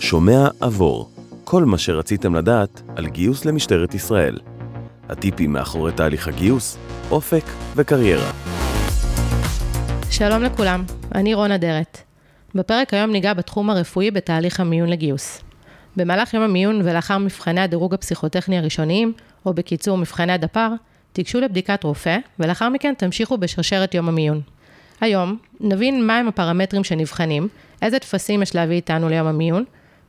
שומע עבור, כל מה שרציתם לדעת על גיוס למשטרת ישראל. הטיפים מאחורי תהליך הגיוס, אופק וקריירה. שלום לכולם, אני רון אדרת. בפרק היום ניגע בתחום הרפואי בתהליך המיון לגיוס. במהלך יום המיון ולאחר מבחני הדירוג הפסיכוטכני הראשוניים, או בקיצור מבחני הדפ"ר, תיגשו לבדיקת רופא, ולאחר מכן תמשיכו בשרשרת יום המיון. היום נבין מהם הפרמטרים שנבחנים, איזה טפסים יש להביא איתנו ליום המיון,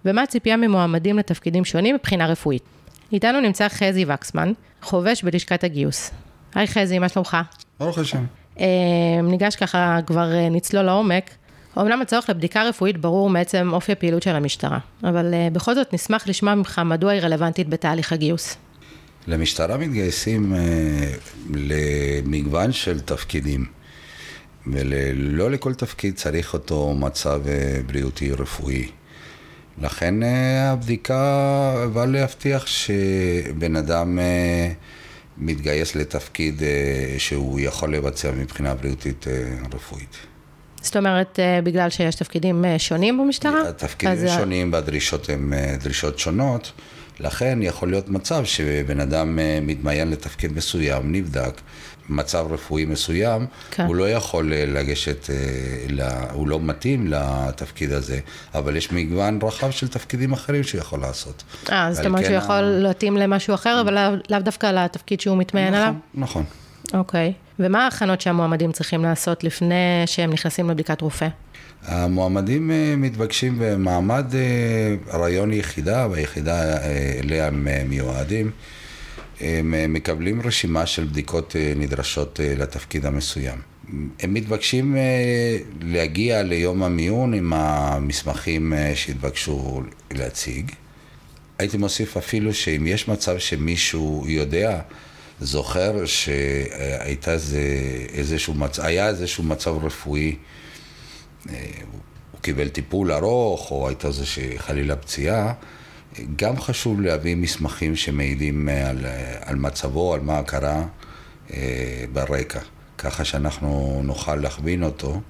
ומה הציפייה ממועמדים לתפקידים שונים מבחינה רפואית. איתנו נמצא חזי וקסמן, חובש בלשכת הגיוס. היי חזי, מה שלומך? ברוך השם. אה, ניגש ככה, כבר אה, נצלול לעומק. אמנם הצורך לבדיקה רפואית ברור מעצם אופי הפעילות של המשטרה, אבל אה, בכל זאת נשמח לשמוע ממך מדוע היא רלוונטית בתהליך הגיוס. למשטרה מתגייסים אה, למגוון של תפקידים, ולא לכל תפקיד צריך אותו מצב אה, בריאותי רפואי. לכן אה, הבדיקה באה להבטיח שבן אדם אה, מתגייס לתפקיד אה, שהוא יכול לבצע מבחינה בריאותית רפואית. זאת אומרת, בגלל שיש תפקידים שונים במשטרה? התפקידים אז, שונים והדרישות הן דרישות שונות, לכן יכול להיות מצב שבן אדם אה, מתמיין לתפקיד מסוים, נבדק, מצב רפואי מסוים, כן. הוא לא יכול אה, לגשת, אה, הוא לא מתאים לתפקיד הזה, אבל יש מגוון רחב של תפקידים אחרים שהוא יכול לעשות. אה, זאת אומרת כן שהוא יכול להתאים למשהו אחר, אבל לאו- דווקא לתפקיד שהוא מתמיין עליו? נכון, נכון. אוקיי. ומה ההכנות שהמועמדים צריכים לעשות לפני שהם נכנסים לבדיקת רופא? המועמדים אה, מתבקשים במעמד אה, רעיון יחידה, ביחידה אה, אליה הם מיועדים. הם מקבלים רשימה של בדיקות נדרשות לתפקיד המסוים. הם מתבקשים להגיע ליום המיון עם המסמכים שהתבקשו להציג. הייתי מוסיף אפילו שאם יש מצב שמישהו יודע, זוכר שהייתה איזה, איזשהו מצב, היה איזשהו מצב רפואי, אה, הוא קיבל טיפול ארוך, או הייתה איזה חלילה פציעה, גם חשוב להביא מסמכים שמעידים אה, על, אה, על מצבו, על מה קרה ברקע, ככה שאנחנו נוכל להכווין אותו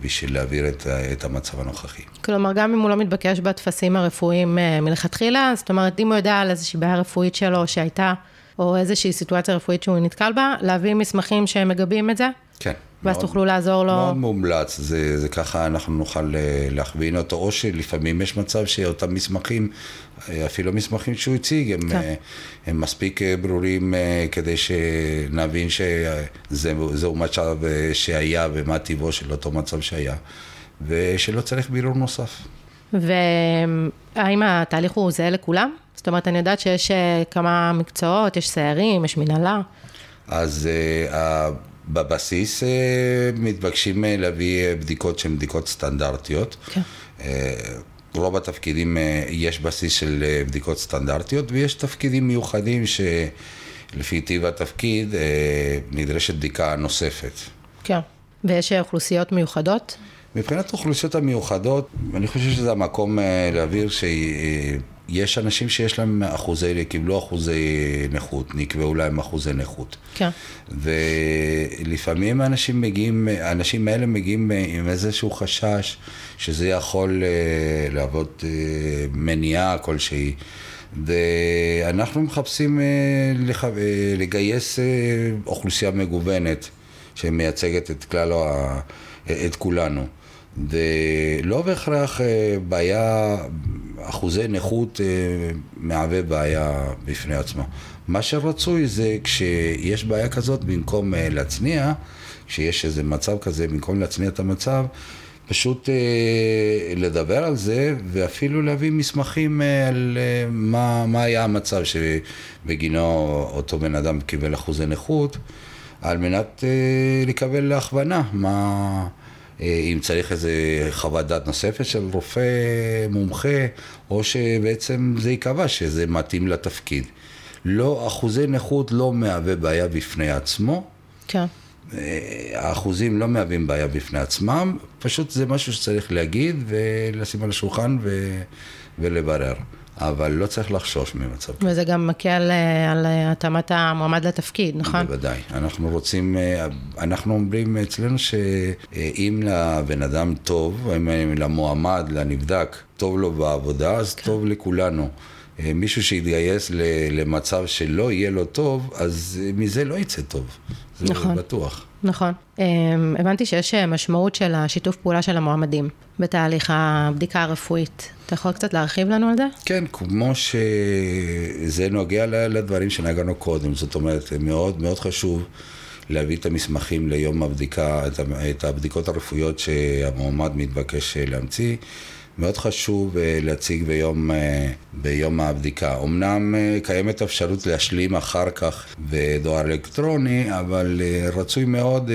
בשביל להעביר את, את המצב הנוכחי. כלומר, גם אם הוא לא מתבקש בטפסים הרפואיים מלכתחילה, זאת אומרת, אם הוא יודע על איזושהי בעיה רפואית שלו שהייתה, או איזושהי סיטואציה רפואית שהוא נתקל בה, להביא מסמכים שמגבים את זה, כן. ואז מאוד- תוכלו לעזור לו. מאוד מומלץ, זה, זה ככה אנחנו נוכל אה, להכווין אותו, או שלפעמים יש מצב שאותם מסמכים, אה, אפילו מסמכים שהוא הציג, הם, כן. אה, הם מספיק ברורים כדי שנבין שזהו מצב שהיה ומה טיבו של אותו מצב שהיה, ושלא צריך בירור נוסף. והאם התהליך הוא זהה לכולם? זאת אומרת, אני יודעת שיש אה, כמה מקצועות, יש סיירים, יש מנהלה. אז uh, בבסיס uh, מתבקשים uh, להביא בדיקות שהן בדיקות סטנדרטיות. כן. Uh, רוב התפקידים יש בסיס של בדיקות סטנדרטיות ויש תפקידים מיוחדים שלפי טיב התפקיד נדרשת בדיקה נוספת. כן. ויש אוכלוסיות מיוחדות? מבחינת האוכלוסיות המיוחדות, אני חושב שזה המקום uh, להבהיר שיש אנשים שיש להם אחוזי, קיבלו אחוזי נכות, נקבעו להם אחוזי נכות. כן. ולפעמים האנשים מגיעים, האנשים האלה מגיעים עם איזשהו חשש שזה יכול אה, להוות אה, מניעה כלשהי. ואנחנו מחפשים אה, אה, לגייס אה, אוכלוסייה מגוונת שמייצגת את כלל, ה- את כולנו. ולא בהכרח אה, בעיה, אחוזי נכות אה, מהווה בעיה בפני עצמה. מה שרצוי זה כשיש בעיה כזאת, במקום אה, להצניע, כשיש איזה מצב כזה, במקום להצניע את המצב, פשוט אה, לדבר על זה, ואפילו להביא מסמכים אה, על אה, מה, מה היה המצב שבגינו אותו בן אדם קיבל אחוזי נכות, על מנת אה, לקבל הכוונה מה... אה, אם צריך איזה חוות דעת נוספת של רופא מומחה, או שבעצם זה ייקבע שזה מתאים לתפקיד. לא, אחוזי נכות לא מהווה בעיה בפני עצמו. כן. אה, האחוזים לא מהווים בעיה בפני עצמם, פשוט זה משהו שצריך להגיד ולשים על השולחן ו... ולברר. אבל לא צריך לחשוש ממצב כזה. וזה גם מקל אה, על אה, התאמת המועמד לתפקיד, נכון? בוודאי. אנחנו רוצים, אה, אנחנו אומרים אצלנו שאם לבן אדם טוב, אם למועמד, לנבדק, טוב לו בעבודה, אז כן. טוב לכולנו. מישהו שיתגייס למצב שלא יהיה לו טוב, אז מזה לא יצא טוב. זה נכון. בטוח. נכון. הבנתי שיש משמעות של השיתוף פעולה של המועמדים בתהליך הבדיקה הרפואית. אתה יכול קצת להרחיב לנו על זה? כן, כמו שזה נוגע לדברים שנגענו קודם, זאת אומרת, מאוד מאוד חשוב להביא את המסמכים ליום הבדיקה, את הבדיקות הרפואיות שהמועמד מתבקש להמציא. מאוד חשוב אה, להציג ביום, אה, ביום הבדיקה. אמנם אה, קיימת אפשרות להשלים אחר כך בדואר אלקטרוני, אבל רצוי מאוד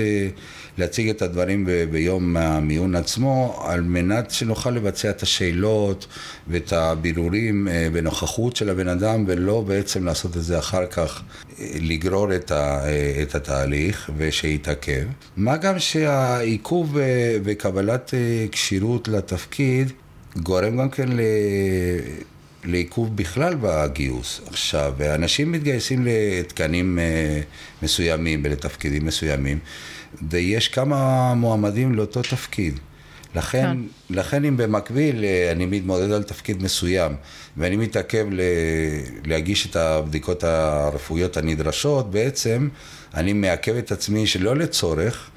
להציג את הדברים ביום המיון עצמו, על מנת שנוכל לבצע את השאלות ואת הבירורים בנוכחות של הבן אדם, ולא בעצם לעשות את זה אחר כך, לגרור את, ה, את התהליך ושיתעכב. מה גם שהעיכוב בקבלת כשירות לתפקיד גורם גם כן ל... לעיכוב בכלל בגיוס. עכשיו, אנשים מתגייסים לתקנים אה, מסוימים ולתפקידים מסוימים, ויש כמה מועמדים לאותו תפקיד. לכן, כן. לכן אם במקביל אה, אני מתמודד על תפקיד מסוים ואני מתעכב ל... להגיש את הבדיקות הרפואיות הנדרשות, בעצם אני מעכב את עצמי שלא לצורך,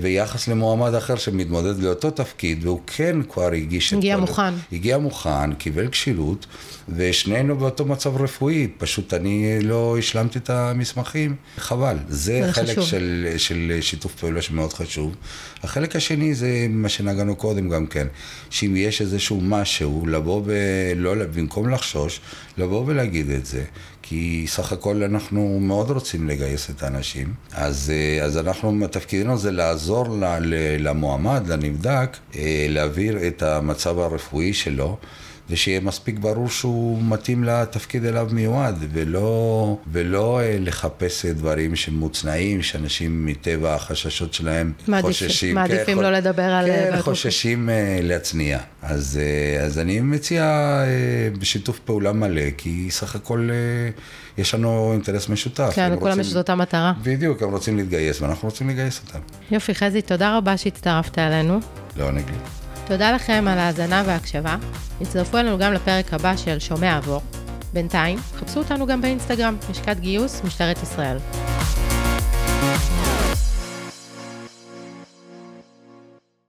ביחס למועמד אחר שמתמודד לאותו תפקיד, והוא כן כבר הגיש את... הגיע מוכן. הגיע מוכן, קיבל כשירות, ושנינו באותו מצב רפואי, פשוט אני לא השלמתי את המסמכים, חבל. זה, זה חלק של, של שיתוף פעולה שמאוד חשוב. החלק השני זה מה שנגענו קודם גם כן, שאם יש איזשהו משהו, לבוא ב... לא, במקום לחשוש, לבוא ולהגיד את זה. כי סך הכל אנחנו מאוד רוצים לגייס את האנשים. אז, אה, אז אנחנו, תפקידנו זה לעזור למועמד, לנבדק, אה, להעביר את המצב הרפואי שלו. ושיהיה מספיק ברור שהוא מתאים לתפקיד אליו מיועד, ולא, ולא אה, לחפש דברים שמוצנעים, שאנשים מטבע החששות שלהם מעדיף, חוששים. מעדיפים כן, לא לדבר על... כן, חוששים להצניע. אז, אז אני מציע בשיתוף פעולה מלא, כי סך הכל יש לנו אינטרס משותף. כן, לכולם יש את אותה מטרה. בדיוק, הם רוצים להתגייס, ואנחנו רוצים לגייס אותם. יופי, חזי, תודה רבה שהצטרפת אלינו. לא, נגיד. תודה לכם על ההאזנה וההקשבה. הצטרפו אלינו גם לפרק הבא של שומע עבור. בינתיים, חפשו אותנו גם באינסטגרם, לשכת גיוס, משטרת ישראל.